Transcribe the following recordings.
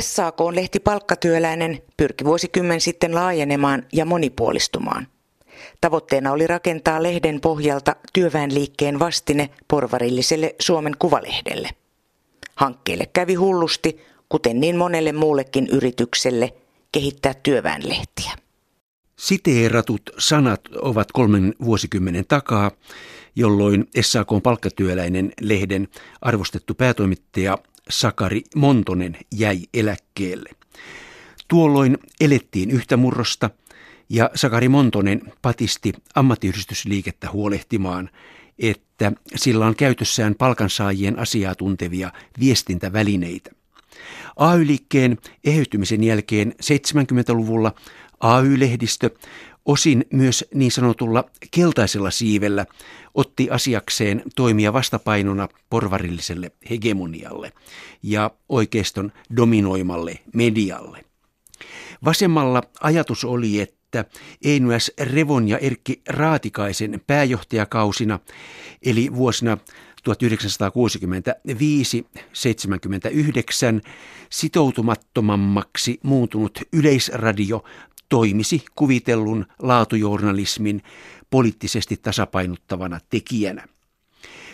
SAK-lehti Palkkatyöläinen pyrki vuosikymmen sitten laajenemaan ja monipuolistumaan. Tavoitteena oli rakentaa lehden pohjalta työväenliikkeen vastine porvarilliselle Suomen Kuvalehdelle. Hankkeelle kävi hullusti, kuten niin monelle muullekin yritykselle, kehittää työväenlehtiä. Siteeratut sanat ovat kolmen vuosikymmenen takaa, jolloin SAK palkkatyöläinen lehden arvostettu päätoimittaja Sakari Montonen jäi eläkkeelle. Tuolloin elettiin yhtä murrosta ja Sakari Montonen patisti ammattiyhdistysliikettä huolehtimaan, että sillä on käytössään palkansaajien asiaa tuntevia viestintävälineitä. AY-liikkeen eheytymisen jälkeen 70-luvulla AY-lehdistö osin myös niin sanotulla keltaisella siivellä otti asiakseen toimia vastapainona porvarilliselle hegemonialle ja oikeiston dominoimalle medialle. Vasemmalla ajatus oli, että Einuäs Revon ja Erkki Raatikaisen pääjohtajakausina, eli vuosina 1965-79 sitoutumattomammaksi muuntunut yleisradio toimisi kuvitellun laatujournalismin poliittisesti tasapainottavana tekijänä.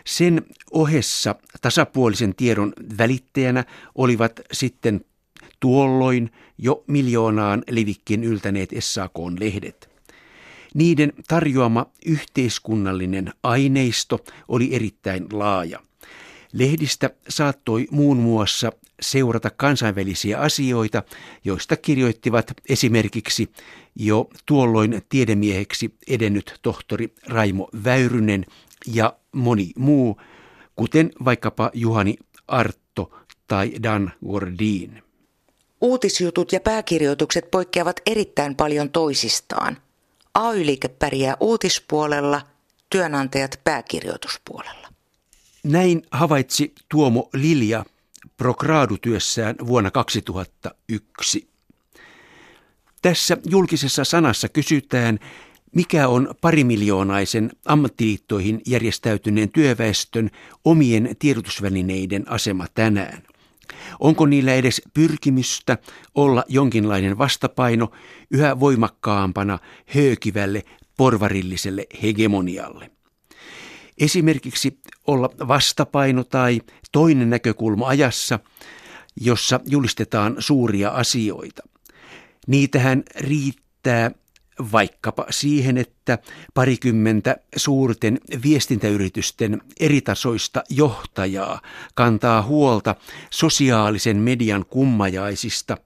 Sen ohessa tasapuolisen tiedon välittäjänä olivat sitten tuolloin jo miljoonaan levikkiin yltäneet SAK-lehdet. Niiden tarjoama yhteiskunnallinen aineisto oli erittäin laaja. Lehdistä saattoi muun muassa seurata kansainvälisiä asioita, joista kirjoittivat esimerkiksi jo tuolloin tiedemieheksi edennyt tohtori Raimo Väyrynen ja moni muu, kuten vaikkapa Juhani Artto tai Dan Gordin. Uutisjutut ja pääkirjoitukset poikkeavat erittäin paljon toisistaan. AY-liike pärjää uutispuolella, työnantajat pääkirjoituspuolella. Näin havaitsi Tuomo Lilja Procradu-työssään vuonna 2001. Tässä julkisessa sanassa kysytään, mikä on parimiljoonaisen ammattiliittoihin järjestäytyneen työväestön omien tiedotusvälineiden asema tänään? Onko niillä edes pyrkimystä olla jonkinlainen vastapaino yhä voimakkaampana höökivälle porvarilliselle hegemonialle? Esimerkiksi olla vastapaino tai toinen näkökulma ajassa, jossa julistetaan suuria asioita. Niitähän riittää vaikkapa siihen, että parikymmentä suurten viestintäyritysten eritasoista johtajaa kantaa huolta sosiaalisen median kummajaisista,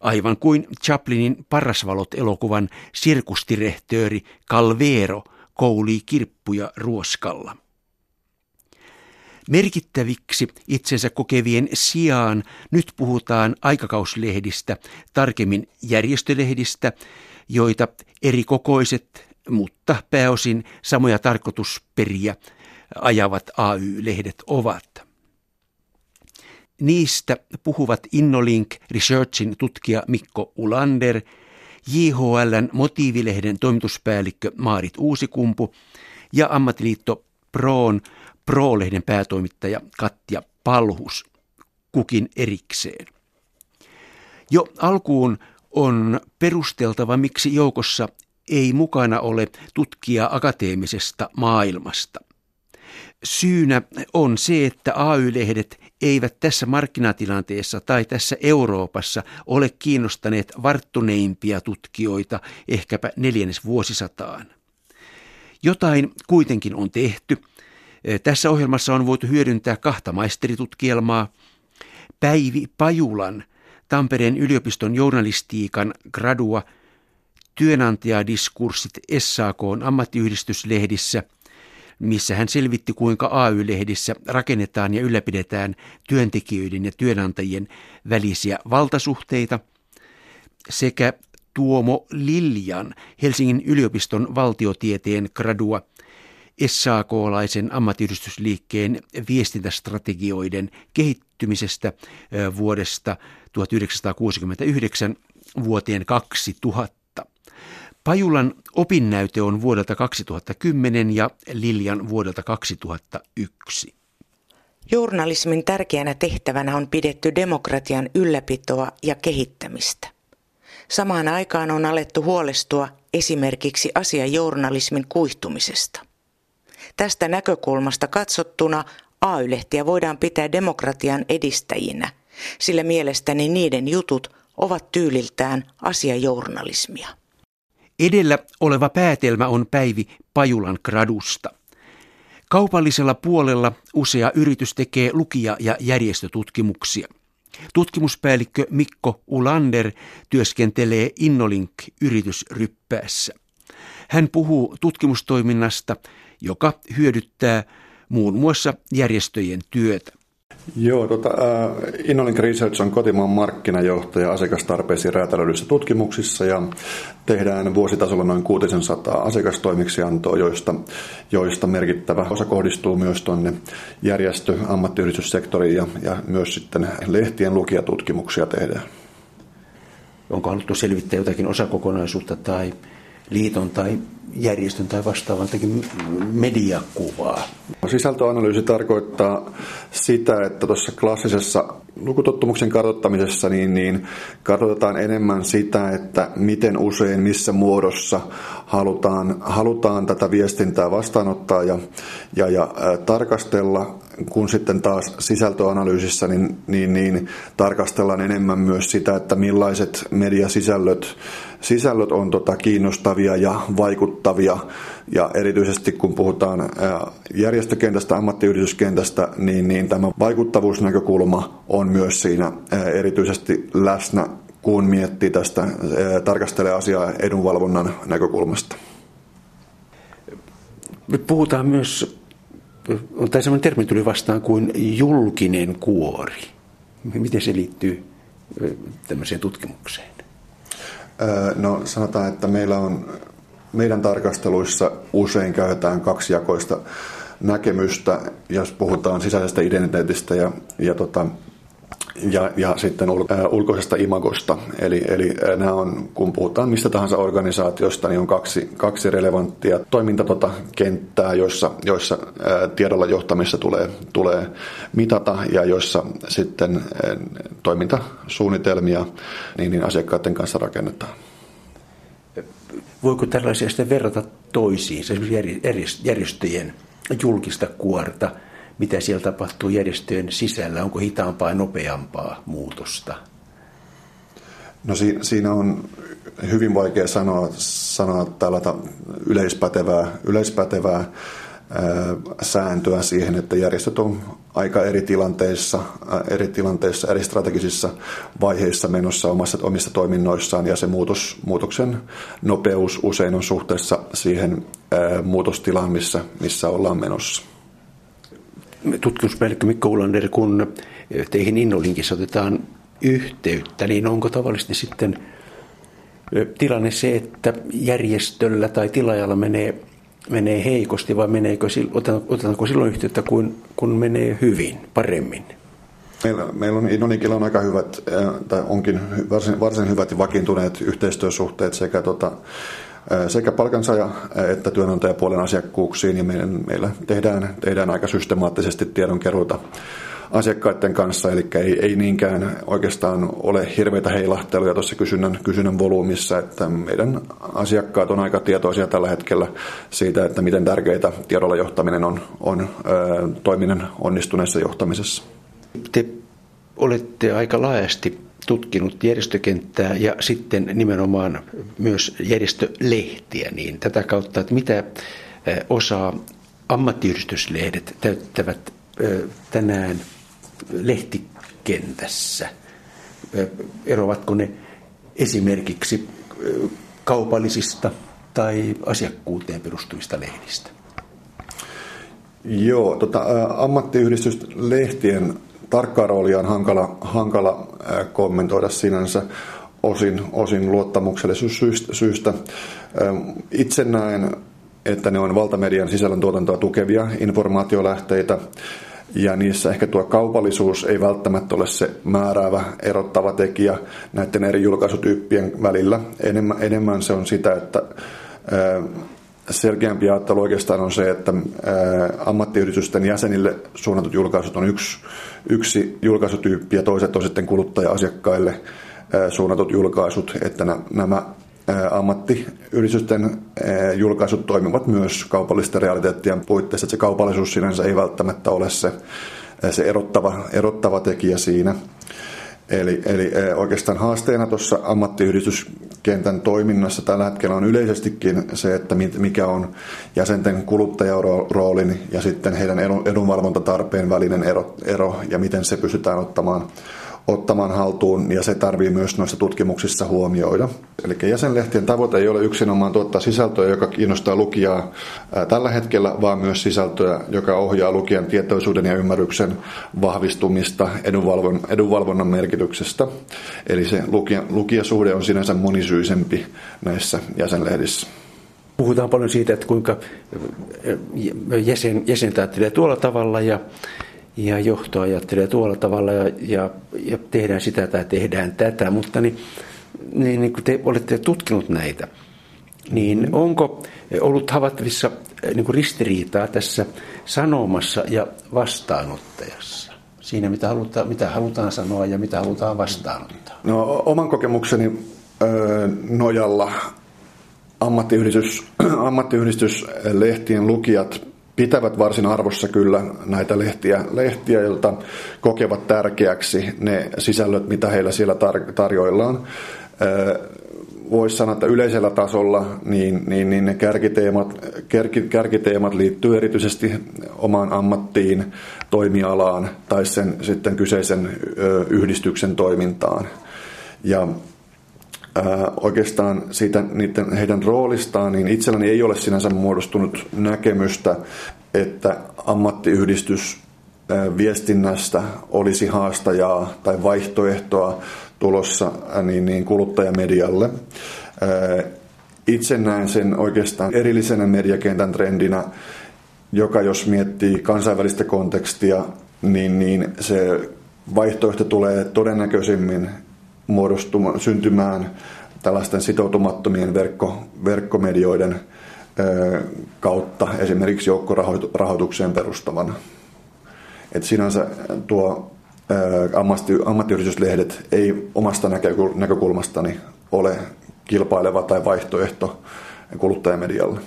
aivan kuin Chaplinin Parasvalot-elokuvan sirkustirehtööri Calvero koulii kirppuja ruoskalla. Merkittäviksi itsensä kokevien sijaan nyt puhutaan aikakauslehdistä, tarkemmin järjestölehdistä, joita eri kokoiset, mutta pääosin samoja tarkoitusperiä ajavat AY-lehdet ovat. Niistä puhuvat Innolink Researchin tutkija Mikko Ulander, JHLn motiivilehden toimituspäällikkö Maarit Uusikumpu ja ammattiliitto Proon Pro-lehden päätoimittaja Katja Palhus, kukin erikseen. Jo alkuun on perusteltava, miksi joukossa ei mukana ole tutkija akateemisesta maailmasta. Syynä on se, että AY-lehdet eivät tässä markkinatilanteessa tai tässä Euroopassa ole kiinnostaneet varttuneimpia tutkijoita ehkäpä neljännes vuosisataan. Jotain kuitenkin on tehty. Tässä ohjelmassa on voitu hyödyntää kahta maisteritutkielmaa. Päivi Pajulan – Tampereen yliopiston journalistiikan gradua, työnantajadiskurssit SAK ammattiyhdistyslehdissä, missä hän selvitti, kuinka AY-lehdissä rakennetaan ja ylläpidetään työntekijöiden ja työnantajien välisiä valtasuhteita, sekä Tuomo Liljan Helsingin yliopiston valtiotieteen gradua – SAK-laisen ammattiyhdistysliikkeen viestintästrategioiden kehittymisestä vuodesta 1969 vuoteen 2000. Pajulan opinnäyte on vuodelta 2010 ja Liljan vuodelta 2001. Journalismin tärkeänä tehtävänä on pidetty demokratian ylläpitoa ja kehittämistä. Samaan aikaan on alettu huolestua esimerkiksi asiajournalismin kuihtumisesta. Tästä näkökulmasta katsottuna AY-lehtiä voidaan pitää demokratian edistäjinä, sillä mielestäni niiden jutut ovat tyyliltään asiajournalismia. Edellä oleva päätelmä on Päivi Pajulan gradusta. Kaupallisella puolella usea yritys tekee lukija- ja järjestötutkimuksia. Tutkimuspäällikkö Mikko Ulander työskentelee Innolink-yritysryppäässä. Hän puhuu tutkimustoiminnasta, joka hyödyttää muun muassa järjestöjen työtä. Joo, tota, uh, Innolink Research on kotimaan markkinajohtaja asiakastarpeisiin räätälöidyissä tutkimuksissa ja tehdään vuositasolla noin 600 asiakastoimiksiantoa, joista, joista merkittävä osa kohdistuu myös tuonne järjestö- ammattiyhdistyssektoriin ja, ja myös sitten lehtien lukijatutkimuksia tehdään. Onko haluttu selvittää jotakin osakokonaisuutta tai liiton tai järjestön tai vastaavan mediakuvaa. Sisältöanalyysi tarkoittaa sitä, että tuossa klassisessa lukutottumuksen kartoittamisessa niin, niin kartoitetaan enemmän sitä, että miten usein, missä muodossa halutaan, halutaan tätä viestintää vastaanottaa ja, ja, ja tarkastella, kun sitten taas sisältöanalyysissä niin, niin, niin tarkastellaan enemmän myös sitä, että millaiset mediasisällöt sisällöt on tota kiinnostavia ja vaikuttavia. Ja erityisesti kun puhutaan järjestökentästä, ammattiyhdistyskentästä, niin, niin tämä vaikuttavuusnäkökulma on myös siinä erityisesti läsnä, kun miettii tästä, tarkastelee asiaa edunvalvonnan näkökulmasta. Me puhutaan myös, tai sellainen termi tuli vastaan kuin julkinen kuori. Miten se liittyy tämmöiseen tutkimukseen? No sanotaan, että meillä on meidän tarkasteluissa usein käytetään kaksijakoista näkemystä, jos puhutaan sisäisestä identiteetistä ja, ja, tota, ja, ja sitten ul, ä, ulkoisesta imagosta. Eli, eli nämä on, kun puhutaan mistä tahansa organisaatiosta, niin on kaksi, kaksi relevanttia toimintakenttää, joissa, joissa ä, tiedolla johtamissa tulee, tulee mitata ja joissa sitten ä, toimintasuunnitelmia niin, niin asiakkaiden kanssa rakennetaan. Voiko tällaisia sitten verrata toisiin, esimerkiksi järjestöjen julkista kuorta, mitä siellä tapahtuu järjestöjen sisällä, onko hitaampaa ja nopeampaa muutosta? No si- siinä on hyvin vaikea sanoa, sanoa tällaista yleispätevää, yleispätevää sääntöä siihen, että järjestöt on aika eri tilanteissa, eri tilanteissa, eri strategisissa vaiheissa menossa omassa, omissa toiminnoissaan ja se muutos, muutoksen nopeus usein on suhteessa siihen muutostilaan, missä, missä ollaan menossa. Tutkimuspäällikkö Mikko Ulander, kun teihin Innolinkissa otetaan yhteyttä, niin onko tavallisesti sitten tilanne se, että järjestöllä tai tilaajalla menee menee heikosti vai meneekö, otetaanko silloin yhteyttä, kun, kun menee hyvin, paremmin? Meillä, meillä on Inonikilla on aika hyvät, tai onkin varsin, varsin hyvät ja vakiintuneet yhteistyösuhteet sekä, tota, sekä palkansaaja- että työnantajapuolen asiakkuuksiin, ja meidän, meillä tehdään, tehdään aika systemaattisesti tiedonkeruuta asiakkaiden kanssa, eli ei, ei niinkään oikeastaan ole hirveitä heilahteluja tuossa kysynnän, kysynnän volyymissa, että meidän asiakkaat on aika tietoisia tällä hetkellä siitä, että miten tärkeitä tiedolla johtaminen on, on ö, toiminnan onnistuneessa johtamisessa. Te olette aika laajasti tutkinut järjestökenttää ja sitten nimenomaan myös järjestölehtiä, niin tätä kautta, että mitä osaa ammattiyhdistyslehdet täyttävät tänään lehtikentässä? Eroavatko ne esimerkiksi kaupallisista tai asiakkuuteen perustuvista lehdistä? Joo, tota, ammattiyhdistyslehtien tarkkaa roolia on hankala, hankala kommentoida sinänsä osin, osin luottamuksellisuussyystä. syystä. Itse näen, että ne on valtamedian sisällöntuotantoa tukevia informaatiolähteitä ja niissä ehkä tuo kaupallisuus ei välttämättä ole se määräävä, erottava tekijä näiden eri julkaisutyyppien välillä. Enemmän, enemmän se on sitä, että selkeämpi ajattelu oikeastaan on se, että ammattiyhdistysten jäsenille suunnatut julkaisut on yksi, yksi julkaisutyyppi ja toiset on sitten kuluttaja-asiakkaille suunnatut julkaisut, että nämä ammattiyritysten julkaisut toimivat myös kaupallisten realiteettien puitteissa, että se kaupallisuus sinänsä ei välttämättä ole se, se erottava, erottava tekijä siinä. Eli, eli oikeastaan haasteena tuossa ammattiyhdistyskentän toiminnassa tällä hetkellä on yleisestikin se, että mikä on jäsenten kuluttajaroolin ja sitten heidän edunvalvontatarpeen välinen ero, ero ja miten se pystytään ottamaan ottamaan haltuun ja se tarvii myös noissa tutkimuksissa huomioida. Eli jäsenlehtien tavoite ei ole yksinomaan tuottaa sisältöä, joka kiinnostaa lukijaa tällä hetkellä, vaan myös sisältöä, joka ohjaa lukijan tietoisuuden ja ymmärryksen vahvistumista edunvalvon, edunvalvonnan merkityksestä. Eli se lukija, lukijasuhde on sinänsä monisyisempi näissä jäsenlehdissä. Puhutaan paljon siitä, että kuinka jäsen, jäsentä ajattelee tuolla tavalla ja ja johto ajattelee tuolla tavalla ja, ja, ja tehdään sitä tai tehdään tätä, mutta niin, niin, niin kun te olette tutkinut näitä, niin onko ollut havaittavissa eh, niin kuin ristiriitaa tässä sanomassa ja vastaanottajassa? Siinä, mitä halutaan, mitä halutaan sanoa ja mitä halutaan vastaanottaa? No, oman kokemukseni ö, nojalla ammattiyhdistys, ammattiyhdistyslehtien lukijat pitävät varsin arvossa kyllä näitä lehtiä, lehtiä joilta kokevat tärkeäksi ne sisällöt, mitä heillä siellä tar- tarjoillaan. Voisi sanoa, että yleisellä tasolla niin, niin, niin ne kärkiteemat, kärki, kärkiteemat liittyy erityisesti omaan ammattiin, toimialaan tai sen sitten kyseisen yhdistyksen toimintaan. Ja oikeastaan siitä niiden, heidän roolistaan, niin itselläni ei ole sinänsä muodostunut näkemystä, että ammattiyhdistys viestinnästä olisi haastajaa tai vaihtoehtoa tulossa niin, niin kuluttajamedialle. Itse näen sen oikeastaan erillisenä mediakentän trendinä, joka jos miettii kansainvälistä kontekstia, niin, niin se vaihtoehto tulee todennäköisemmin muodostumaan, syntymään tällaisten sitoutumattomien verkko, verkkomedioiden ö, kautta esimerkiksi joukkorahoitukseen perustavana. Et sinänsä tuo ö, ammatti, ammattiyrityslehdet ei omasta näkökulmastani ole kilpaileva tai vaihtoehto kuluttajamedialle.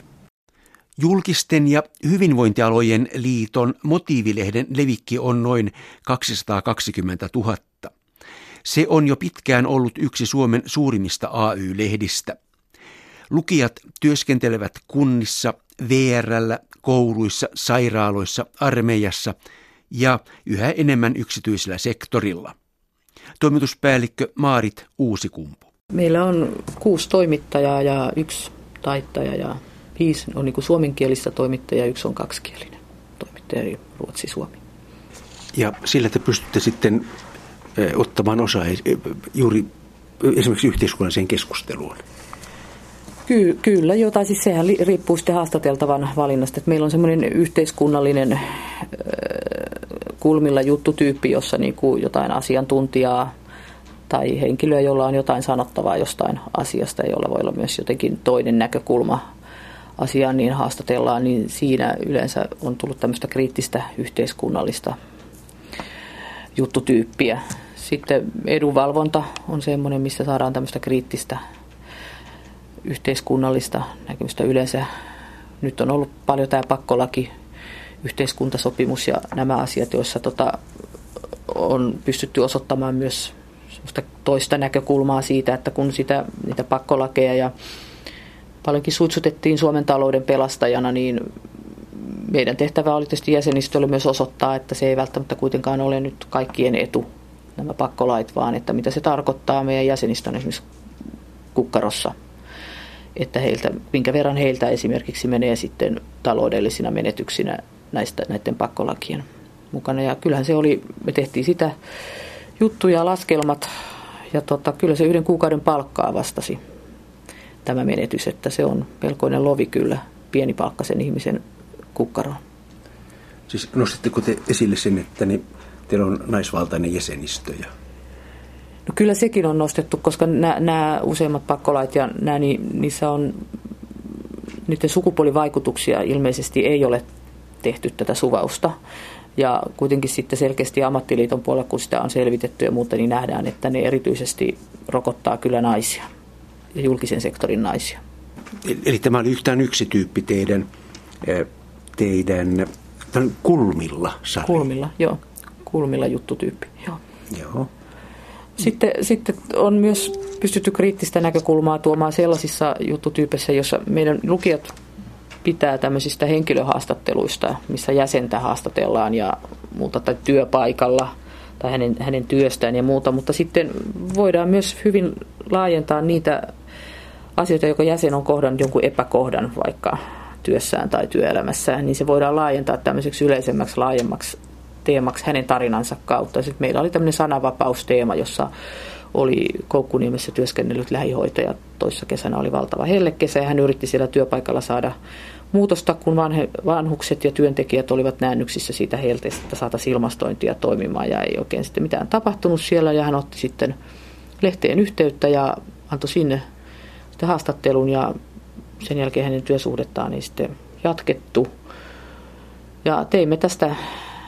Julkisten ja hyvinvointialojen liiton motiivilehden levikki on noin 220 000. Se on jo pitkään ollut yksi Suomen suurimmista AY-lehdistä. Lukijat työskentelevät kunnissa, VRllä, kouluissa, sairaaloissa, armeijassa ja yhä enemmän yksityisellä sektorilla. Toimituspäällikkö Maarit Uusikumpu. Meillä on kuusi toimittajaa ja yksi taittaja ja viisi on niin suomenkielistä toimittajaa ja yksi on kaksikielinen toimittaja, eli ruotsi-suomi. Ja sillä te pystytte sitten ottamaan osaa juuri esimerkiksi yhteiskunnalliseen keskusteluun? Ky- kyllä, jota siis sehän riippuu sitten haastateltavan valinnasta. Että meillä on semmoinen yhteiskunnallinen kulmilla juttutyyppi, jossa niin kuin jotain asiantuntijaa tai henkilöä, jolla on jotain sanottavaa jostain asiasta, jolla voi olla myös jotenkin toinen näkökulma asiaan, niin haastatellaan, niin siinä yleensä on tullut tämmöistä kriittistä yhteiskunnallista juttutyyppiä. Sitten edunvalvonta on semmoinen, missä saadaan tämmöistä kriittistä yhteiskunnallista näkemystä yleensä. Nyt on ollut paljon tämä pakkolaki, yhteiskuntasopimus ja nämä asiat, joissa tota, on pystytty osoittamaan myös toista näkökulmaa siitä, että kun sitä, niitä pakkolakeja ja paljonkin suitsutettiin Suomen talouden pelastajana, niin meidän tehtävä oli tietysti jäsenistölle myös osoittaa, että se ei välttämättä kuitenkaan ole nyt kaikkien etu, nämä pakkolait, vaan että mitä se tarkoittaa meidän jäsenistön esimerkiksi kukkarossa. Että heiltä, minkä verran heiltä esimerkiksi menee sitten taloudellisina menetyksinä näistä, näiden pakkolakien mukana. Ja kyllähän se oli, me tehtiin sitä juttuja, laskelmat, ja tota, kyllä se yhden kuukauden palkkaa vastasi tämä menetys, että se on melkoinen lovi kyllä pienipalkkaisen ihmisen kukkaroon. Siis nostitteko te esille sen, että ne, teillä on naisvaltainen jäsenistö? Ja... No kyllä sekin on nostettu, koska nämä, nämä useimmat pakkolait ja nämä, niin, niissä on niiden sukupuolivaikutuksia ilmeisesti ei ole tehty tätä suvausta. Ja kuitenkin sitten selkeästi ammattiliiton puolella, kun sitä on selvitetty ja muuta, niin nähdään, että ne erityisesti rokottaa kyllä naisia ja julkisen sektorin naisia. Eli tämä oli yhtään yksi tyyppi teidän, teidän kulmilla sarja. Kulmilla, joo. Kulmilla juttutyyppi, joo. Joo. Sitten, sitten on myös pystytty kriittistä näkökulmaa tuomaan sellaisissa juttutyypeissä, jossa meidän lukijat pitää tämmöisistä henkilöhaastatteluista, missä jäsentä haastatellaan ja muuta tai työpaikalla tai hänen, hänen työstään ja muuta, mutta sitten voidaan myös hyvin laajentaa niitä asioita, joka jäsen on kohdannut jonkun epäkohdan vaikka työssään tai työelämässään, niin se voidaan laajentaa tämmöiseksi yleisemmäksi, laajemmaksi teemaksi hänen tarinansa kautta. Sitten meillä oli tämmöinen sananvapausteema, jossa oli Koukkuniemessä työskennellyt lähihoitaja. Toissa kesänä oli valtava hellekesä ja hän yritti siellä työpaikalla saada muutosta, kun vanhe, vanhukset ja työntekijät olivat näännyksissä siitä helteestä, että saataisiin ilmastointia toimimaan ja ei oikein sitten mitään tapahtunut siellä ja hän otti sitten lehteen yhteyttä ja antoi sinne haastattelun ja sen jälkeen hänen työsuhdettaan niin sitten jatkettu. Ja teimme tästä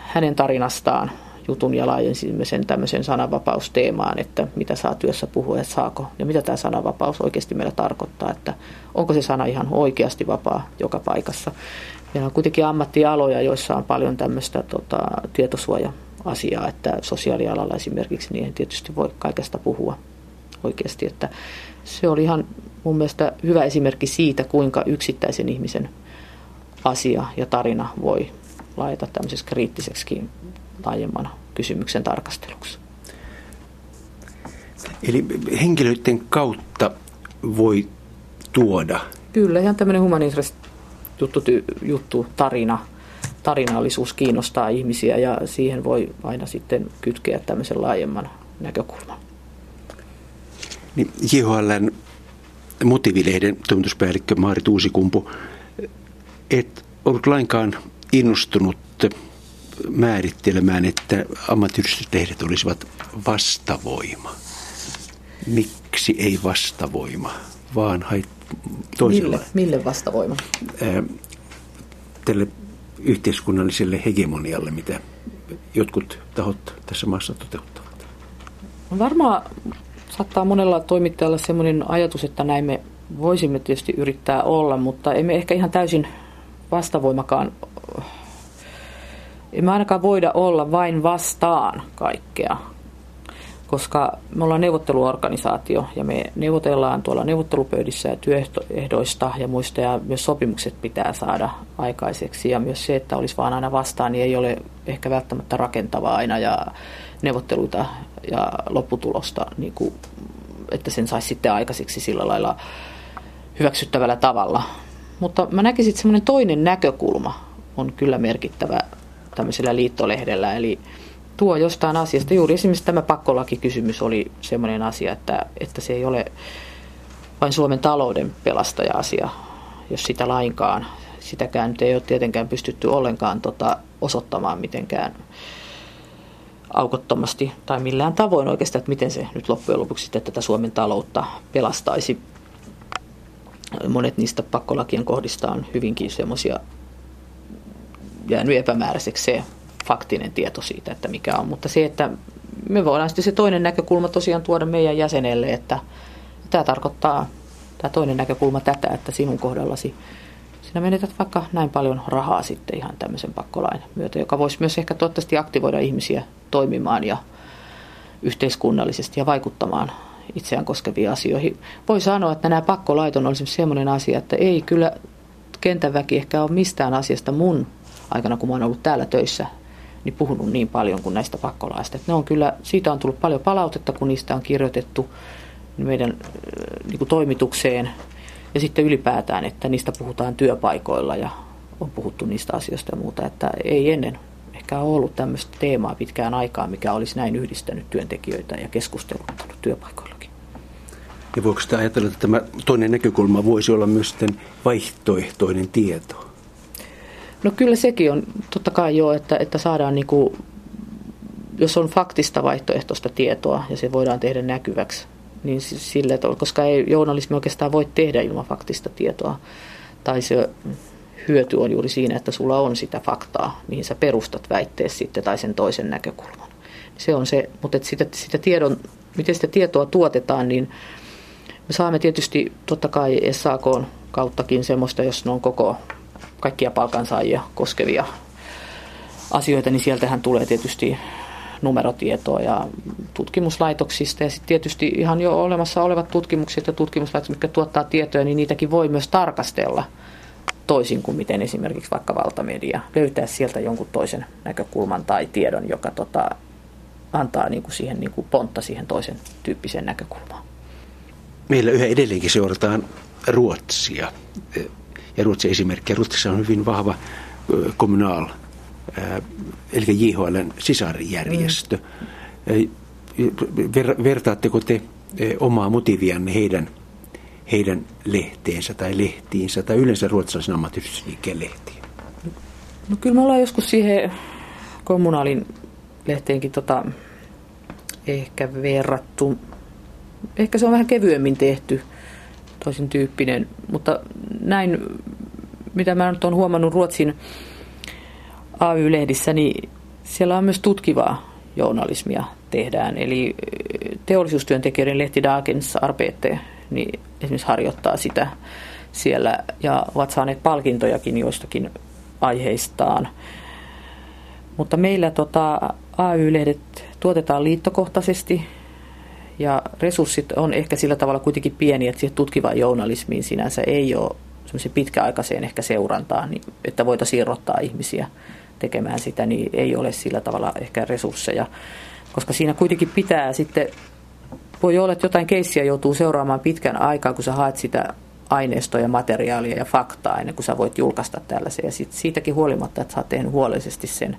hänen tarinastaan jutun ja laajensimme sen tämmöisen sananvapausteemaan, että mitä saa työssä puhua ja saako. Ja mitä tämä sananvapaus oikeasti meillä tarkoittaa, että onko se sana ihan oikeasti vapaa joka paikassa. Meillä on kuitenkin ammattialoja, joissa on paljon tämmöistä tota, tietosuoja-asiaa, että sosiaalialalla esimerkiksi niin tietysti voi kaikesta puhua oikeasti. Että se oli ihan mun mielestä hyvä esimerkki siitä, kuinka yksittäisen ihmisen asia ja tarina voi laita tämmöiseksi kriittiseksi laajemman kysymyksen tarkasteluksi. Eli henkilöiden kautta voi tuoda. Kyllä, ihan tämmöinen humanistinen juttu, juttu, tarina, tarinallisuus kiinnostaa ihmisiä ja siihen voi aina sitten kytkeä tämmöisen laajemman näkökulman. Niin JHLn motiivilehden toimituspäällikkö Maarit Uusikumpu, et ollut lainkaan innostunut määrittelemään, että ammattiyhdistyslehdet olisivat vastavoima. Miksi ei vastavoima, vaan hait toisella. Mille, mille vastavoima? Ää, tälle yhteiskunnalliselle hegemonialle, mitä jotkut tahot tässä maassa toteuttavat. Varmaan saattaa monella toimittajalla sellainen ajatus, että näin me voisimme tietysti yrittää olla, mutta emme ehkä ihan täysin vastavoimakaan emme ainakaan voida olla vain vastaan kaikkea, koska me ollaan neuvotteluorganisaatio ja me neuvotellaan tuolla neuvottelupöydissä ja työehdoista ja muista ja myös sopimukset pitää saada aikaiseksi. Ja myös se, että olisi vaan aina vastaan, niin ei ole ehkä välttämättä rakentavaa aina. Ja neuvotteluita ja lopputulosta, niin kuin, että sen saisi sitten aikaiseksi sillä lailla hyväksyttävällä tavalla. Mutta mä näkisin, että semmoinen toinen näkökulma on kyllä merkittävä tämmöisellä liittolehdellä, eli tuo jostain asiasta. Juuri esimerkiksi tämä pakkolakikysymys oli semmoinen asia, että, että se ei ole vain Suomen talouden pelastaja-asia, jos sitä lainkaan. Sitäkään nyt ei ole tietenkään pystytty ollenkaan tota, osoittamaan mitenkään aukottomasti tai millään tavoin oikeastaan, että miten se nyt loppujen lopuksi sitten tätä Suomen taloutta pelastaisi. Monet niistä pakkolakien kohdista on hyvinkin semmoisia jäänyt epämääräiseksi se faktinen tieto siitä, että mikä on. Mutta se, että me voidaan sitten se toinen näkökulma tosiaan tuoda meidän jäsenelle, että tämä tarkoittaa, tämä toinen näkökulma tätä, että sinun kohdallasi sinä menetät vaikka näin paljon rahaa sitten ihan tämmöisen pakkolain myötä, joka voisi myös ehkä toivottavasti aktivoida ihmisiä toimimaan ja yhteiskunnallisesti ja vaikuttamaan itseään koskeviin asioihin. Voi sanoa, että nämä pakkolait on sellainen asia, että ei kyllä kentän väki ehkä ole mistään asiasta mun aikana, kun mä oon ollut täällä töissä, niin puhunut niin paljon kuin näistä pakkolaista. ne on kyllä, siitä on tullut paljon palautetta, kun niistä on kirjoitettu meidän äh, niin kuin toimitukseen ja sitten ylipäätään, että niistä puhutaan työpaikoilla ja on puhuttu niistä asioista ja muuta, että ei ennen ehkä ole ollut tämmöistä teemaa pitkään aikaa, mikä olisi näin yhdistänyt työntekijöitä ja keskusteluttanut työpaikoillakin. Ja voiko sitä ajatella, että tämä toinen näkökulma voisi olla myös vaihtoehtoinen tieto? No kyllä sekin on totta kai jo, että, että saadaan niin kuin, jos on faktista vaihtoehtoista tietoa ja se voidaan tehdä näkyväksi, niin sille, että, koska ei journalismi oikeastaan voi tehdä ilman faktista tietoa tai se hyöty on juuri siinä, että sulla on sitä faktaa, mihin sä perustat väitteessä sitten tai sen toisen näkökulman. Se on se, mutta että sitä, sitä tiedon, miten sitä tietoa tuotetaan, niin me saamme tietysti totta kai SAK kauttakin semmoista, jos ne on koko kaikkia palkansaajia koskevia asioita, niin sieltähän tulee tietysti numerotietoa ja tutkimuslaitoksista ja sitten tietysti ihan jo olemassa olevat tutkimukset ja tutkimuslaitokset, mitkä tuottaa tietoja, niin niitäkin voi myös tarkastella toisin kuin miten esimerkiksi vaikka valtamedia löytää sieltä jonkun toisen näkökulman tai tiedon, joka tota, antaa niin kuin siihen niin kuin pontta siihen toisen tyyppiseen näkökulmaan. Meillä yhä edelleenkin seurataan Ruotsia ja Ruotsin esimerkkiä. Ruotsissa on hyvin vahva kommunaal, eli JHLn sisarijärjestö. Mm. Ver, vertaatteko te omaa motiivianne heidän, heidän lehteensä tai lehtiinsä tai yleensä ruotsalaisen ammattiyhdistysliikkeen lehtiin? No kyllä me ollaan joskus siihen kommunaalin lehteenkin tota, ehkä verrattu. Ehkä se on vähän kevyemmin tehty, toisin tyyppinen, mutta näin, mitä mä nyt olen huomannut Ruotsin AY-lehdissä, niin siellä on myös tutkivaa journalismia tehdään. Eli teollisuustyöntekijöiden lehti Dagens Arbete niin esimerkiksi harjoittaa sitä siellä ja ovat saaneet palkintojakin joistakin aiheistaan. Mutta meillä tota, AY-lehdet tuotetaan liittokohtaisesti ja resurssit on ehkä sillä tavalla kuitenkin pieniä, että siihen tutkivaan journalismiin sinänsä ei ole semmoiseen pitkäaikaiseen ehkä seurantaan, niin, että voitaisiin irrottaa ihmisiä tekemään sitä, niin ei ole sillä tavalla ehkä resursseja. Koska siinä kuitenkin pitää sitten, voi olla, että jotain keissiä joutuu seuraamaan pitkän aikaa, kun sä haet sitä aineistoa ja materiaalia ja faktaa ennen kuin sä voit julkaista tällaisen. Ja sit siitäkin huolimatta, että sä oot tehnyt huolellisesti sen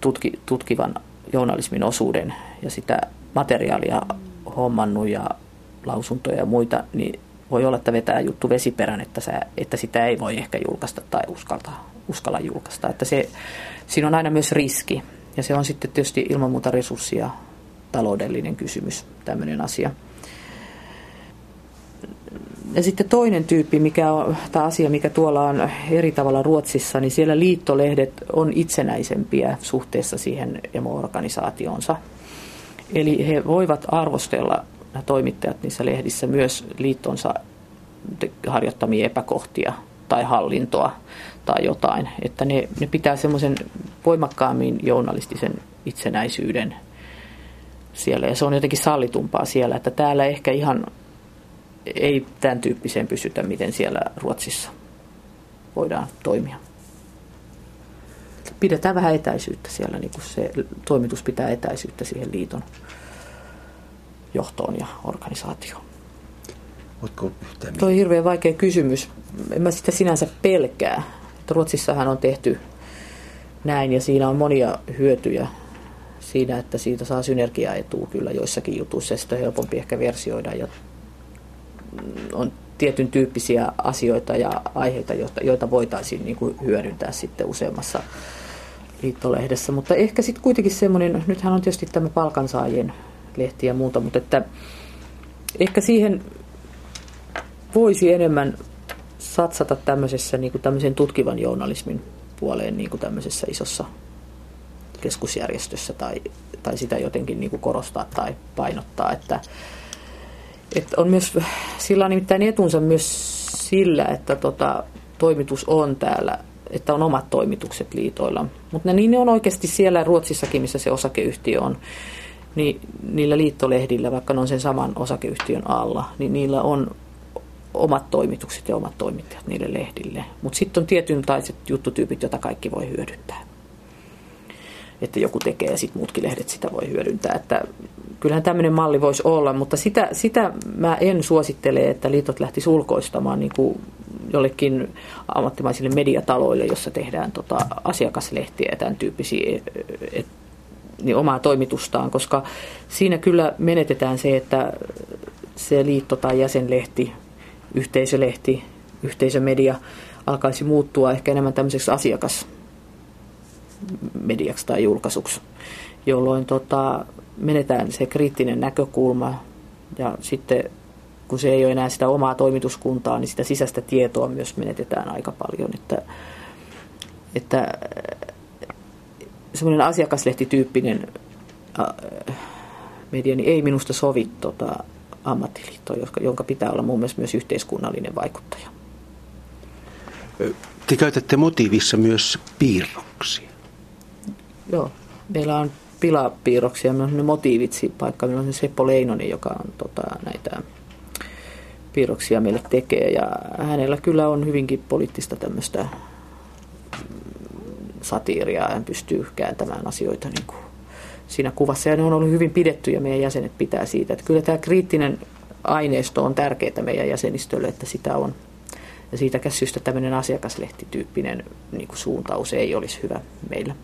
tutki, tutkivan journalismin osuuden ja sitä materiaalia hommannut ja lausuntoja ja muita, niin voi olla, että vetää juttu vesiperän, että, sä, että sitä ei voi ehkä julkaista tai uskalta, uskalla julkaista. Että se, siinä on aina myös riski ja se on sitten tietysti ilman muuta resurssia taloudellinen kysymys, tämmöinen asia. Ja sitten toinen tyyppi, mikä on, tämä asia, mikä tuolla on eri tavalla Ruotsissa, niin siellä liittolehdet on itsenäisempiä suhteessa siihen emo-organisaationsa. Eli he voivat arvostella nämä toimittajat niissä lehdissä myös liittonsa harjoittamia epäkohtia tai hallintoa tai jotain. Että ne, ne pitää semmoisen voimakkaammin journalistisen itsenäisyyden siellä ja se on jotenkin sallitumpaa siellä, että täällä ehkä ihan ei tämän tyyppiseen pysytä, miten siellä Ruotsissa voidaan toimia. Pidetään vähän etäisyyttä siellä, niin kuin se toimitus pitää etäisyyttä siihen liiton johtoon ja organisaatioon. Oletko yhtään Tuo on hirveän vaikea kysymys. En mä sitä sinänsä pelkää. Ruotsissahan on tehty näin ja siinä on monia hyötyjä siinä, että siitä saa synergiaetua kyllä joissakin jutuissa ja sitä on helpompi ehkä versioida ja on tietyn tyyppisiä asioita ja aiheita, joita, joita voitaisiin niin kuin hyödyntää sitten useammassa liittolehdessä. Mutta ehkä sitten kuitenkin semmoinen, nythän on tietysti tämä palkansaajien lehti ja muuta, mutta että ehkä siihen voisi enemmän satsata tämmöisessä niin kuin tämmöisen tutkivan journalismin puoleen niin kuin tämmöisessä isossa keskusjärjestössä tai, tai sitä jotenkin niin kuin korostaa tai painottaa, että, että on myös, sillä on nimittäin etunsa myös sillä, että tota, toimitus on täällä, että on omat toimitukset liitoilla. Mutta niin ne on oikeasti siellä Ruotsissakin, missä se osakeyhtiö on niin niillä liittolehdillä, vaikka ne on sen saman osakeyhtiön alla, niin niillä on omat toimitukset ja omat toimittajat niille lehdille. Mutta sitten on tietynlaiset juttutyypit, joita kaikki voi hyödyntää. Että joku tekee ja sitten muutkin lehdet sitä voi hyödyntää. Että kyllähän tämmöinen malli voisi olla, mutta sitä, sitä mä en suosittele, että liitot lähti sulkoistamaan niin kuin jollekin ammattimaisille mediataloille, jossa tehdään tota asiakaslehtiä ja tämän tyyppisiä. Et niin omaa toimitustaan, koska siinä kyllä menetetään se, että se liitto tai jäsenlehti, yhteisölehti, yhteisömedia alkaisi muuttua ehkä enemmän tämmöiseksi asiakasmediaksi tai julkaisuksi, jolloin tota, menetään se kriittinen näkökulma ja sitten kun se ei ole enää sitä omaa toimituskuntaa, niin sitä sisäistä tietoa myös menetetään aika paljon. Että, että semmoinen asiakaslehtityyppinen media niin ei minusta sovi tota, ammattiliittoon, jonka pitää olla mun mielestä myös yhteiskunnallinen vaikuttaja. Te käytätte motiivissa myös piirroksia. Joo, meillä on pilapiirroksia, meillä on ne motiivitsi paikka, meillä on se Seppo Leinonen, joka on tota, näitä piirroksia meille tekee ja hänellä kyllä on hyvinkin poliittista tämmöistä satiiria ja pystyy kääntämään asioita niin kuin siinä kuvassa. Ja ne on ollut hyvin pidetty ja meidän jäsenet pitää siitä. Että kyllä tämä kriittinen aineisto on tärkeää meidän jäsenistölle, että sitä on. Ja siitä syystä tämmöinen asiakaslehtityyppinen niin kuin suuntaus ei olisi hyvä meillä.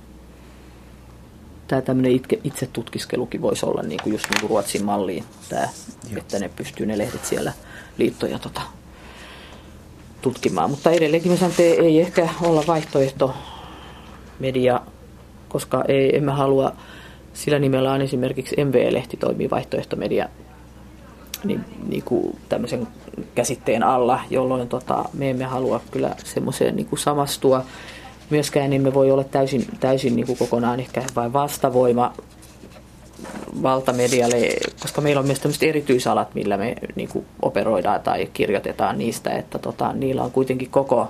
Tämä tämmöinen itse, itse tutkiskelukin voisi olla niin kuin just niin kuin Ruotsin malliin, tämä, että ne pystyy ne lehdet siellä liittoja tota, tutkimaan. Mutta edelleenkin mä sanon, että ei ehkä olla vaihtoehto media, koska ei, emme halua, sillä nimellä on esimerkiksi MV-lehti toimii vaihtoehtomedia niin, niin kuin tämmöisen käsitteen alla, jolloin tota, me emme halua kyllä semmoiseen niin kuin samastua. Myöskään emme voi olla täysin, täysin niin kuin kokonaan ehkä vain vastavoima valtamedialle, koska meillä on myös tämmöiset erityisalat, millä me niin kuin operoidaan tai kirjoitetaan niistä, että tota, niillä on kuitenkin koko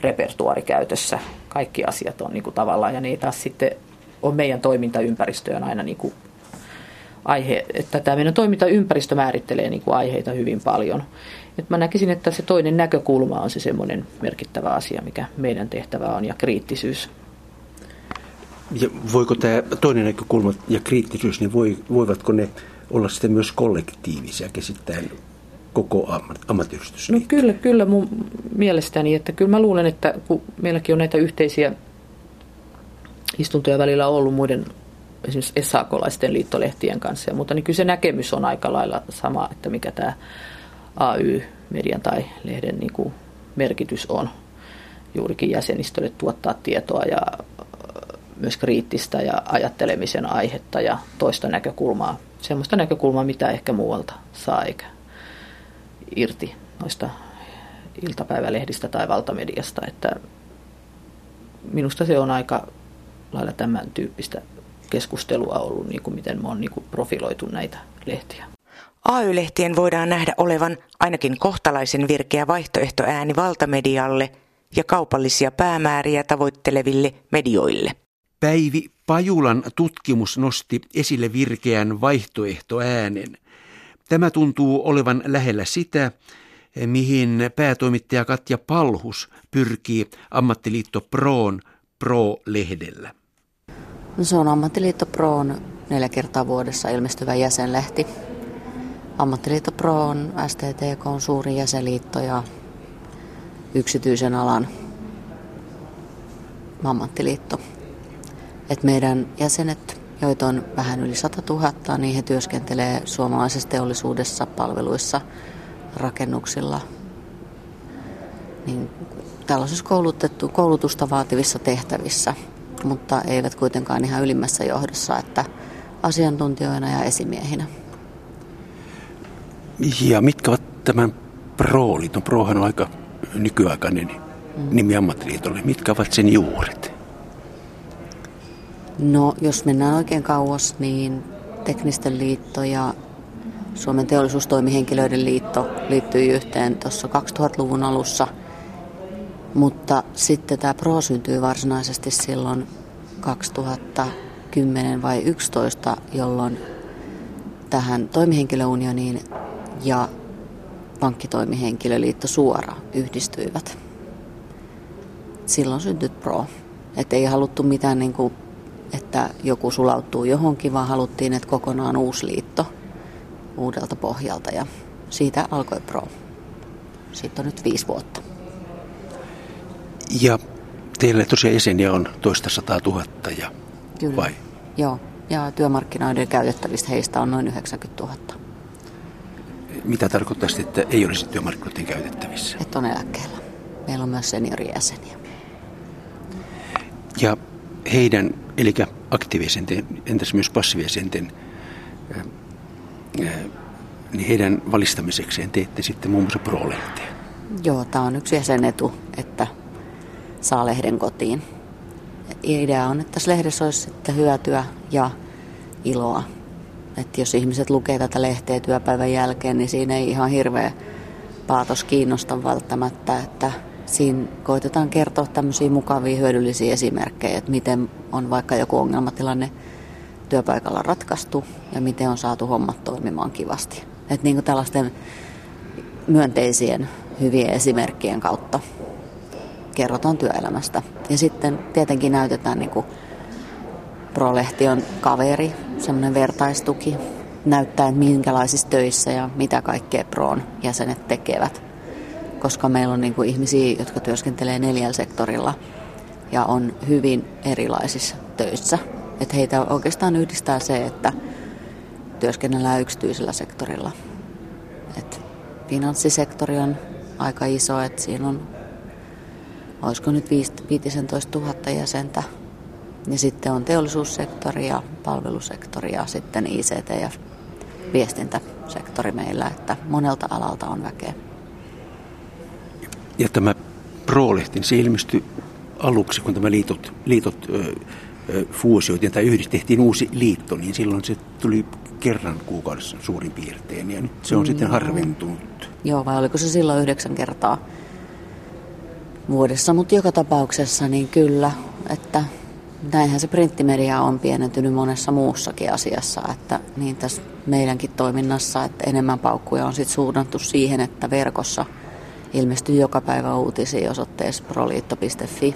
repertuaari käytössä. Kaikki asiat on niin kuin tavallaan, ja niitä taas sitten on meidän toimintaympäristö on aina niin kuin aihe, että tämä meidän toimintaympäristö määrittelee niin kuin aiheita hyvin paljon. Et mä näkisin, että se toinen näkökulma on se semmoinen merkittävä asia, mikä meidän tehtävä on, ja kriittisyys. Ja voiko tämä toinen näkökulma ja kriittisyys, niin voi, voivatko ne olla sitten myös kollektiivisia käsittäen koko ammattiyhdistysliike? No kyllä, kyllä mun mielestäni, että kyllä mä luulen, että kun meilläkin on näitä yhteisiä istuntoja välillä ollut muiden esimerkiksi SAK-laisten liittolehtien kanssa ja muuta, niin kyllä se näkemys on aika lailla sama, että mikä tämä AY-median tai lehden niin kuin merkitys on juurikin jäsenistölle tuottaa tietoa ja myös kriittistä ja ajattelemisen aihetta ja toista näkökulmaa. Semmoista näkökulmaa, mitä ehkä muualta saa eikä irti noista iltapäivälehdistä tai valtamediasta. Että minusta se on aika lailla tämän tyyppistä keskustelua ollut, niin kuin miten me on niin kuin profiloitu näitä lehtiä. AY-lehtien voidaan nähdä olevan ainakin kohtalaisen virkeä vaihtoehtoääni valtamedialle ja kaupallisia päämääriä tavoitteleville medioille. Päivi Pajulan tutkimus nosti esille virkeän vaihtoehtoäänen. Tämä tuntuu olevan lähellä sitä, mihin päätoimittaja Katja Palhus pyrkii ammattiliitto Proon Pro-lehdellä. No se on Ammattiliitto Proon neljä kertaa vuodessa ilmestyvä jäsenlehti. Ammattiliitto Pro on STTK on suuri jäsenliitto ja yksityisen alan ammattiliitto. Et meidän jäsenet, joita on vähän yli 100 000, niin he työskentelee suomalaisessa teollisuudessa, palveluissa, rakennuksilla, niin tällaisissa koulutettu, koulutusta vaativissa tehtävissä, mutta eivät kuitenkaan ihan ylimmässä johdossa, että asiantuntijoina ja esimiehinä. Ja mitkä ovat tämän Pro-liiton? Prohan on aika nykyaikainen mm. nimi ammattiliitolle. Mitkä ovat sen juuret? No, jos mennään oikein kauas, niin Teknisten liitto ja Suomen teollisuustoimihenkilöiden liitto liittyi yhteen tuossa 2000-luvun alussa. Mutta sitten tämä Pro syntyy varsinaisesti silloin 2010 vai 2011, jolloin tähän toimihenkilöunioniin ja pankkitoimihenkilöliitto suora yhdistyivät. Silloin syntyi Pro. Että ei haluttu mitään, niin kuin, että joku sulautuu johonkin, vaan haluttiin, että kokonaan uusi liitto uudelta pohjalta. Ja siitä alkoi Pro. Siitä on nyt viisi vuotta. Ja teille tosiaan jäseniä on toista sataa tuhatta, ja Kyllä. vai? Joo, ja työmarkkinoiden käytettävistä heistä on noin 90 000 mitä tarkoittaa sitten, että ei olisi työmarkkinoiden käytettävissä? Että on eläkkeellä. Meillä on myös seniorijäseniä. Ja heidän, eli aktiivisenten, entäs myös passiivisenten niin heidän valistamisekseen teette sitten muun muassa Pro-lehteen. Joo, tämä on yksi jäsen etu, että saa lehden kotiin. Idea on, että tässä lehdessä olisi sitten hyötyä ja iloa. Että jos ihmiset lukee tätä lehteä työpäivän jälkeen, niin siinä ei ihan hirveä paatos kiinnosta välttämättä, että siinä koitetaan kertoa tämmöisiä mukavia hyödyllisiä esimerkkejä, että miten on vaikka joku ongelmatilanne työpaikalla ratkaistu ja miten on saatu hommat toimimaan kivasti. Että niin kuin tällaisten myönteisien hyvien esimerkkien kautta kerrotaan työelämästä. Ja sitten tietenkin näytetään niin kuin Pro-lehti on kaveri, semmoinen vertaistuki, näyttää, että minkälaisissa töissä ja mitä kaikkea Proon jäsenet tekevät. Koska meillä on niin kuin ihmisiä, jotka työskentelee neljällä sektorilla ja on hyvin erilaisissa töissä. Että heitä oikeastaan yhdistää se, että työskennellään yksityisellä sektorilla. Et finanssisektori on aika iso, että siinä on, olisiko nyt 15 000 jäsentä. Ja sitten on teollisuussektori ja palvelusektori ja sitten ICT ja viestintäsektori meillä, että monelta alalta on väkeä. Ja tämä Pro-lehti, se ilmestyi aluksi, kun tämä liitot, liitot ö, ö, fuusioitiin tai yhdistettiin uusi liitto, niin silloin se tuli kerran kuukaudessa suurin piirtein ja nyt se on mm. sitten harventunut. Joo, vai oliko se silloin yhdeksän kertaa vuodessa, mutta joka tapauksessa niin kyllä, että näinhän se printtimedia on pienentynyt monessa muussakin asiassa, että niin tässä meidänkin toiminnassa, että enemmän paukkuja on sitten suunnattu siihen, että verkossa ilmestyy joka päivä uutisia osoitteessa proliitto.fi.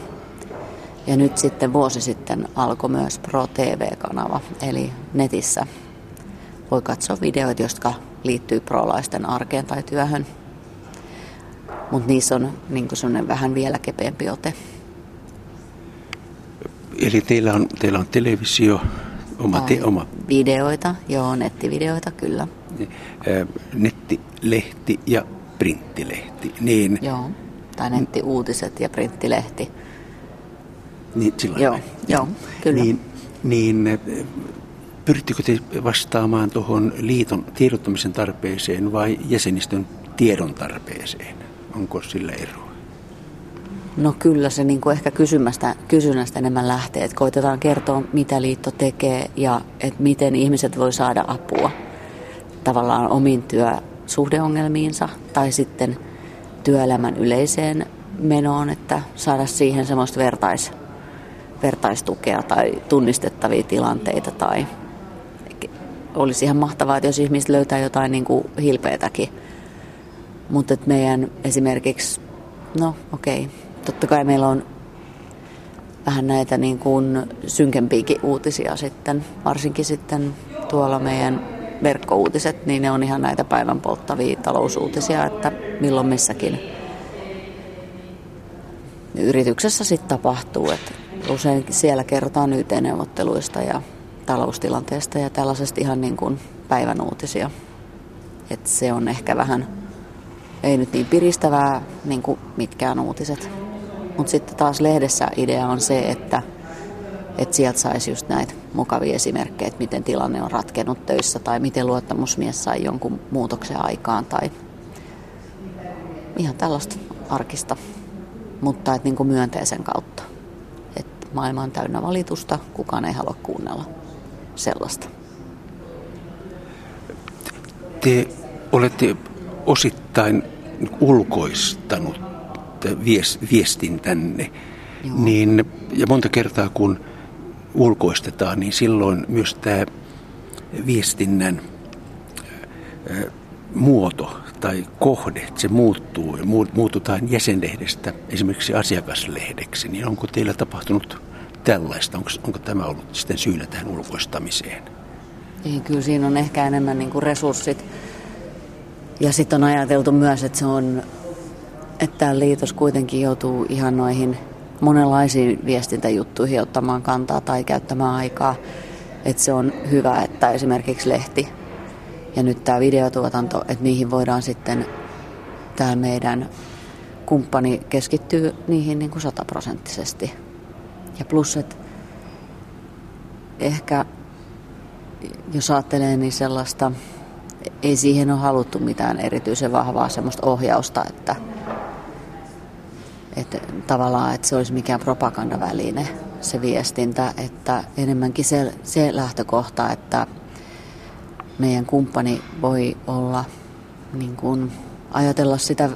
Ja nyt sitten vuosi sitten alkoi myös Pro TV-kanava, eli netissä voi katsoa videoita, jotka liittyy prolaisten arkeen tai työhön. Mutta niissä on niin sellainen vähän vielä kepeämpi ote. Eli teillä on, teillä on televisio, oma, te, oma... Videoita, joo, nettivideoita, kyllä. Nettilehti ja printtilehti. Niin, joo, tai nettiuutiset ja printtilehti. Niin, silloin joo, joo, kyllä. Niin, niin pyrittikö te vastaamaan tuohon liiton tiedottamisen tarpeeseen vai jäsenistön tiedon tarpeeseen? Onko sillä eroa? No kyllä se niin kuin ehkä kysymästä, kysynnästä enemmän lähtee, että koitetaan kertoa, mitä liitto tekee ja että miten ihmiset voi saada apua tavallaan omiin työsuhdeongelmiinsa tai sitten työelämän yleiseen menoon, että saada siihen semmoista vertais, vertaistukea tai tunnistettavia tilanteita tai olisi ihan mahtavaa, että jos ihmiset löytää jotain niin kuin hilpeätäkin. Mutta meidän esimerkiksi, no okei, okay, totta kai meillä on vähän näitä niin kuin synkempiäkin uutisia sitten, varsinkin sitten tuolla meidän verkkouutiset, niin ne on ihan näitä päivän polttavia talousuutisia, että milloin missäkin yrityksessä sitten tapahtuu. Että usein siellä kerrotaan YT-neuvotteluista ja taloustilanteesta ja tällaisesta ihan niin kuin päivän uutisia. että se on ehkä vähän, ei nyt niin piristävää niin kuin mitkään uutiset. Mutta sitten taas lehdessä idea on se, että, että sieltä saisi just näitä mukavia esimerkkejä, että miten tilanne on ratkennut töissä tai miten luottamusmies sai jonkun muutoksen aikaan tai ihan tällaista arkista, mutta että niin kuin myönteisen kautta. Että maailma on täynnä valitusta, kukaan ei halua kuunnella sellaista. Te olette osittain ulkoistanut viestintänne, Joo. niin, ja monta kertaa kun ulkoistetaan, niin silloin myös tämä viestinnän muoto tai kohde, se muuttuu ja muututaan jäsenlehdestä esimerkiksi asiakaslehdeksi, niin onko teillä tapahtunut tällaista? Onko, onko tämä ollut sitten syynä tähän ulkoistamiseen? Niin, kyllä siinä on ehkä enemmän niin kuin resurssit. Ja sitten on ajateltu myös, että se on, että tämä liitos kuitenkin joutuu ihan noihin monenlaisiin viestintäjuttuihin ottamaan kantaa tai käyttämään aikaa. Että se on hyvä, että esimerkiksi lehti ja nyt tämä videotuotanto, että niihin voidaan sitten tämä meidän kumppani keskittyy niihin niin kuin sataprosenttisesti. Ja plus, että ehkä jos ajattelee niin sellaista ei siihen ole haluttu mitään erityisen vahvaa semmoista ohjausta, että, että tavallaan, että se olisi mikään propagandaväline se viestintä, että enemmänkin se, se lähtökohta, että meidän kumppani voi olla niin kuin, ajatella sitä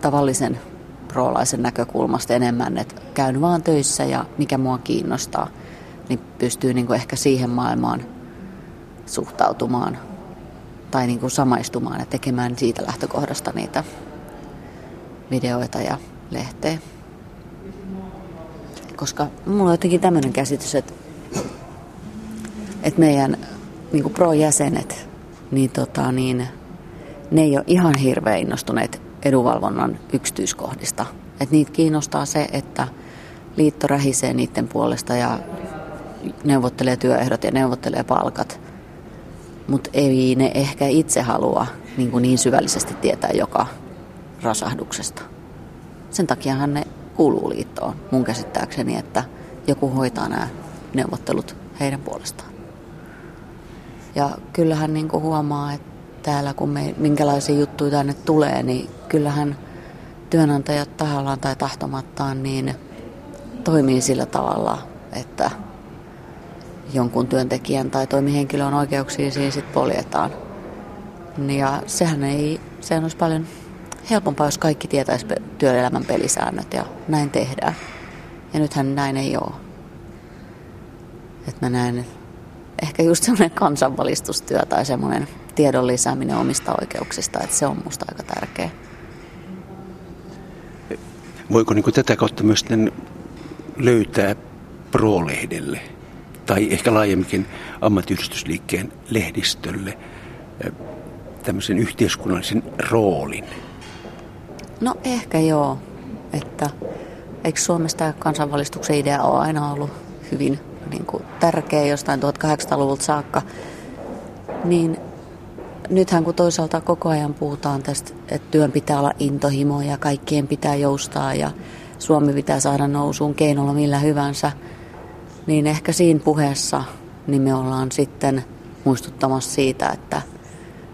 tavallisen proolaisen näkökulmasta enemmän, että käyn vaan töissä ja mikä mua kiinnostaa, niin pystyy niin kuin ehkä siihen maailmaan suhtautumaan tai niin kuin samaistumaan ja tekemään siitä lähtökohdasta niitä videoita ja lehteä. Koska mulla on jotenkin tämmöinen käsitys, että, että meidän niin pro-jäsenet, niin, tota, niin ne ei ole ihan hirveän innostuneet edunvalvonnan yksityiskohdista. Et niitä kiinnostaa se, että liitto rähisee niiden puolesta ja neuvottelee työehdot ja neuvottelee palkat. Mutta ei ne ehkä itse halua niin, kuin niin syvällisesti tietää joka rasahduksesta. Sen takiahan ne kuuluu liittoon mun käsittääkseni, että joku hoitaa nämä neuvottelut heidän puolestaan. Ja kyllähän niin kuin huomaa, että täällä kun me, minkälaisia juttuja tänne tulee, niin kyllähän työnantajat tahallaan tai tahtomattaan niin toimii sillä tavalla, että jonkun työntekijän tai toimihenkilön oikeuksia siinä sitten poljetaan. Ja sehän ei, sehän olisi paljon helpompaa, jos kaikki tietäisi työelämän pelisäännöt ja näin tehdään. Ja nythän näin ei ole. Että mä näen ehkä just semmoinen kansanvalistustyö tai semmoinen tiedon lisääminen omista oikeuksista, että se on musta aika tärkeä. Voiko niin tätä kautta myös löytää pro-lehdelle tai ehkä laajemminkin ammattiyhdistysliikkeen lehdistölle tämmöisen yhteiskunnallisen roolin? No ehkä joo, että eikö Suomesta kansanvalistuksen idea ole aina ollut hyvin niin kuin tärkeä jostain 1800-luvulta saakka, niin nythän kun toisaalta koko ajan puhutaan tästä, että työn pitää olla intohimo ja kaikkien pitää joustaa ja Suomi pitää saada nousuun keinolla millä hyvänsä, niin ehkä siinä puheessa niin me ollaan sitten muistuttamassa siitä, että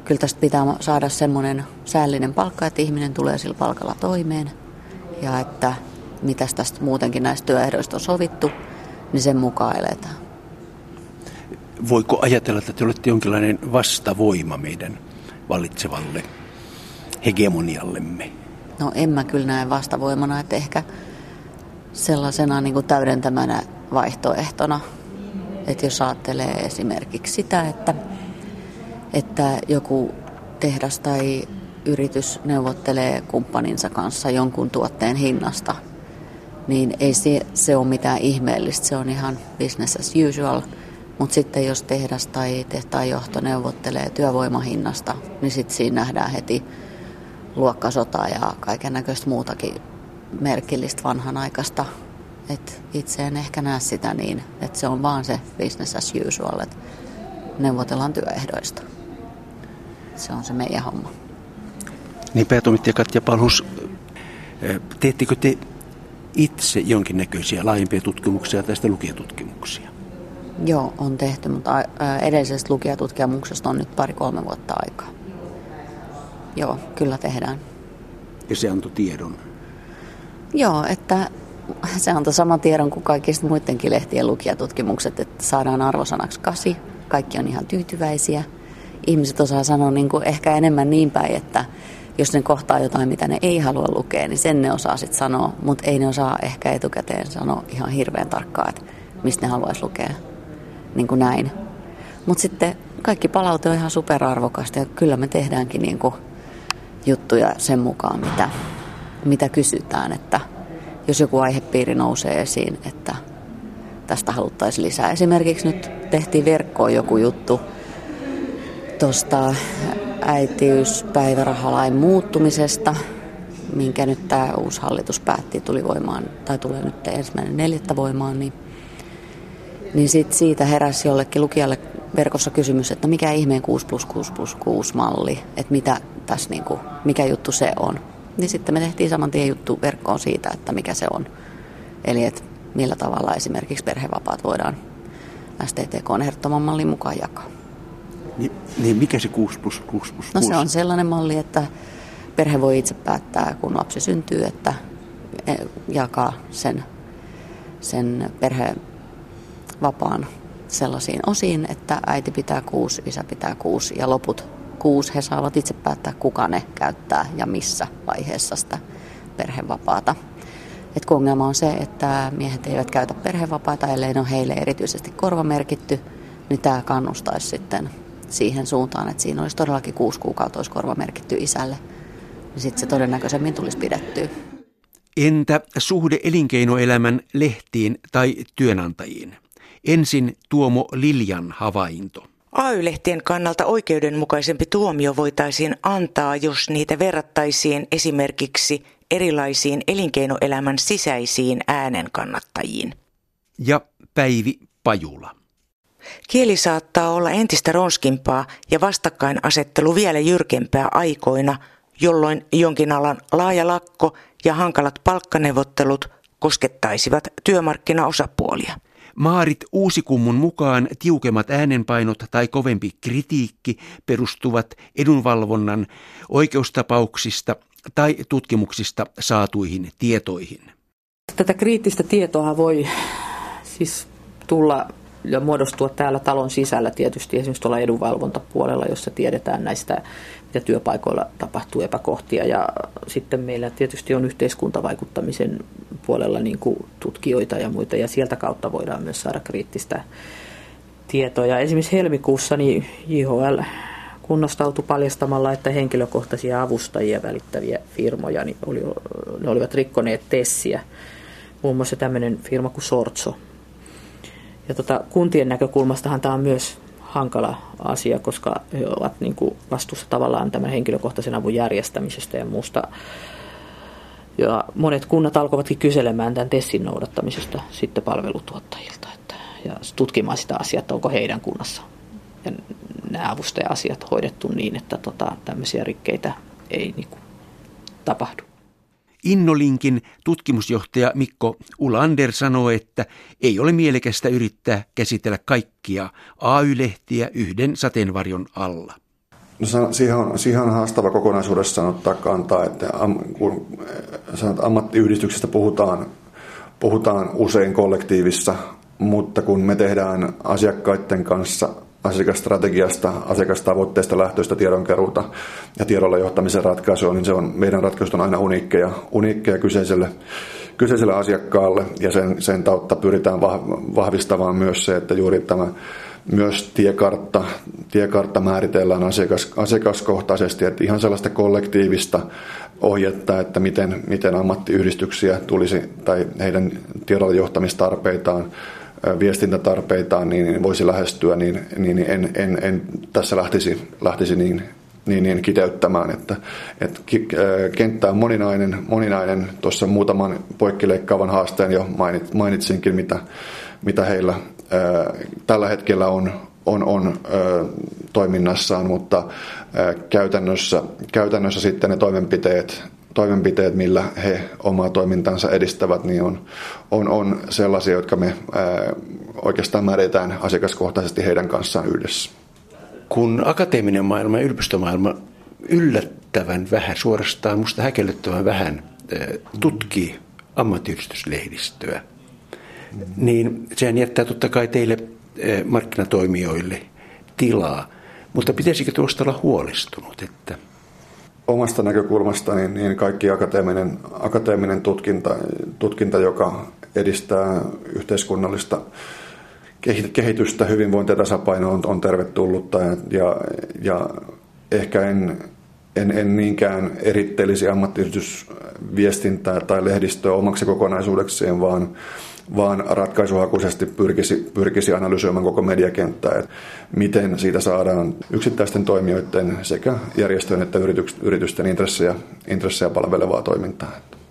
kyllä tästä pitää saada semmoinen säällinen palkka, että ihminen tulee sillä palkalla toimeen ja että mitä tästä muutenkin näistä työehdoista on sovittu, niin sen mukaan eletään voiko ajatella, että te olette jonkinlainen vastavoima meidän vallitsevalle hegemoniallemme? No en mä kyllä näe vastavoimana, että ehkä sellaisena niin kuin täydentämänä vaihtoehtona. Että jos ajattelee esimerkiksi sitä, että, että joku tehdas tai yritys neuvottelee kumppaninsa kanssa jonkun tuotteen hinnasta, niin ei se, se ole mitään ihmeellistä. Se on ihan business as usual – mutta sitten jos tehdas tai tehtaan johto neuvottelee työvoimahinnasta, niin sitten siinä nähdään heti luokkasota ja kaiken näköistä muutakin merkillistä vanhanaikaista. Et itse en ehkä näe sitä niin, että se on vaan se business as usual, että neuvotellaan työehdoista. Se on se meidän homma. Niin päätoimittaja Katja Palhus, teettekö te itse jonkinnäköisiä laajempia tutkimuksia tästä lukijatutkimuksia? Joo, on tehty, mutta edellisestä lukijatutkimuksesta on nyt pari-kolme vuotta aikaa. Joo, kyllä tehdään. Ja se antoi tiedon? Joo, että se antoi saman tiedon kuin kaikista muidenkin lehtien lukijatutkimukset, että saadaan arvosanaksi kasi, kaikki on ihan tyytyväisiä. Ihmiset osaa sanoa niin kuin ehkä enemmän niin päin, että jos ne kohtaa jotain, mitä ne ei halua lukea, niin sen ne osaa sitten sanoa, mutta ei ne osaa ehkä etukäteen sanoa ihan hirveän tarkkaan, että mistä ne haluaisi lukea niin kuin näin. Mutta sitten kaikki palaute on ihan superarvokasta ja kyllä me tehdäänkin niin kuin juttuja sen mukaan, mitä, mitä kysytään. Että jos joku aihepiiri nousee esiin, että tästä haluttaisiin lisää. Esimerkiksi nyt tehtiin verkkoon joku juttu tuosta äitiyspäivärahalain muuttumisesta, minkä nyt tämä uusi hallitus päätti, tuli voimaan, tai tulee nyt ensimmäinen neljättä voimaan, niin niin sit siitä heräsi jollekin lukijalle verkossa kysymys, että mikä ihmeen 6 plus 6 plus 6 malli, että mitä tässä niinku, mikä juttu se on. Niin sitten me tehtiin saman tien juttu verkkoon siitä, että mikä se on. Eli että millä tavalla esimerkiksi perhevapaat voidaan STTK ehdottoman mallin mukaan jakaa. Niin, niin mikä se 6 plus 6 plus 6? No se on sellainen malli, että perhe voi itse päättää, kun lapsi syntyy, että e, jakaa sen, sen perhevapaan sellaisiin osiin, että äiti pitää kuusi, isä pitää kuusi ja loput kuusi he saavat itse päättää, kuka ne käyttää ja missä vaiheessa sitä perhevapaata. Et kun ongelma on se, että miehet eivät käytä perhevapaata, ellei ne ole heille erityisesti korvamerkitty, niin tämä kannustaisi sitten siihen suuntaan, että siinä olisi todellakin kuusi kuukautta olisi korvamerkitty isälle. Niin sitten se todennäköisemmin tulisi pidettyä. Entä suhde elinkeinoelämän lehtiin tai työnantajiin? Ensin Tuomo Liljan havainto. AY-lehtien kannalta oikeudenmukaisempi tuomio voitaisiin antaa, jos niitä verrattaisiin esimerkiksi erilaisiin elinkeinoelämän sisäisiin äänen kannattajiin. Ja Päivi Pajula. Kieli saattaa olla entistä ronskimpaa ja vastakkainasettelu vielä jyrkempää aikoina, jolloin jonkin alan laaja lakko ja hankalat palkkaneuvottelut koskettaisivat työmarkkinaosapuolia. Maarit Uusikummun mukaan tiukemmat äänenpainot tai kovempi kritiikki perustuvat edunvalvonnan oikeustapauksista tai tutkimuksista saatuihin tietoihin. Tätä kriittistä tietoa voi siis tulla ja muodostua täällä talon sisällä tietysti esimerkiksi tuolla edunvalvontapuolella, jossa tiedetään näistä, mitä työpaikoilla tapahtuu epäkohtia. Ja sitten meillä tietysti on yhteiskuntavaikuttamisen puolella niin kuin tutkijoita ja muita, ja sieltä kautta voidaan myös saada kriittistä tietoa. Ja esimerkiksi helmikuussa niin JHL kunnostautui paljastamalla, että henkilökohtaisia avustajia välittäviä firmoja niin oli, ne olivat rikkoneet Tessiä. Muun muassa tämmöinen firma kuin Sortso, ja tota, kuntien näkökulmastahan tämä on myös hankala asia, koska he ovat niin kuin vastuussa tavallaan tämän henkilökohtaisen avun järjestämisestä ja muusta. Ja monet kunnat alkoivatkin kyselemään tämän TESSin noudattamisesta sitten palvelutuottajilta että, ja tutkimaan sitä asiaa, että onko heidän kunnassa ja nämä avustaja-asiat hoidettu niin, että tota, tämmöisiä rikkeitä ei niin kuin, tapahdu. Innolinkin tutkimusjohtaja Mikko Ulander sanoo, että ei ole mielekästä yrittää käsitellä kaikkia AY-lehtiä yhden sateenvarjon alla. No, siihen, on, siihen on haastava kokonaisuudessaan ottaa kantaa, että am, kun eh, sanot, ammattiyhdistyksestä puhutaan, puhutaan usein kollektiivissa, mutta kun me tehdään asiakkaiden kanssa asiakasstrategiasta, asiakastavoitteesta lähtöistä tiedonkeruuta ja tiedolla johtamisen ratkaisua, niin se on, meidän ratkaisut on aina uniikkeja, uniikkeja kyseiselle, kyseiselle asiakkaalle. Ja sen, sen tautta pyritään vahvistamaan myös se, että juuri tämä myös tiekartta, tiekartta määritellään asiakas, asiakaskohtaisesti, että ihan sellaista kollektiivista ohjetta, että miten, miten ammattiyhdistyksiä tulisi tai heidän tiedolla johtamistarpeitaan viestintätarpeitaan niin voisi lähestyä, niin, niin en, en, en tässä lähtisi, lähtisi niin, niin, niin kiteyttämään, että, että kenttä on moninainen, moninainen. Tuossa muutaman poikkileikkaavan haasteen jo mainit, mainitsinkin, mitä, mitä heillä tällä hetkellä on, on, on toiminnassaan, mutta käytännössä, käytännössä sitten ne toimenpiteet toimenpiteet, millä he omaa toimintansa edistävät, niin on, on, on sellaisia, jotka me ää, oikeastaan määritään asiakaskohtaisesti heidän kanssaan yhdessä. Kun akateeminen maailma ja yliopistomaailma yllättävän vähän, suorastaan musta häkellyttävän vähän tutkii ammattiyhdistyslehdistöä, niin sehän jättää totta kai teille markkinatoimijoille tilaa. Mutta pitäisikö tuosta olla huolestunut, että omasta näkökulmasta niin, niin kaikki akateeminen, akateeminen tutkinta, tutkinta, joka edistää yhteiskunnallista kehitystä, hyvinvointia ja tasapainoa on, on tervetullutta. Ja, ja, ja ehkä en, en, en niinkään erittelisi ammattiyhdistysviestintää tai lehdistöä omaksi kokonaisuudekseen, vaan vaan ratkaisuhakuisesti pyrkisi, pyrkisi analysoimaan koko mediakenttää, että miten siitä saadaan yksittäisten toimijoiden sekä järjestöjen että yritysten intressejä, intressejä palvelevaa toimintaa.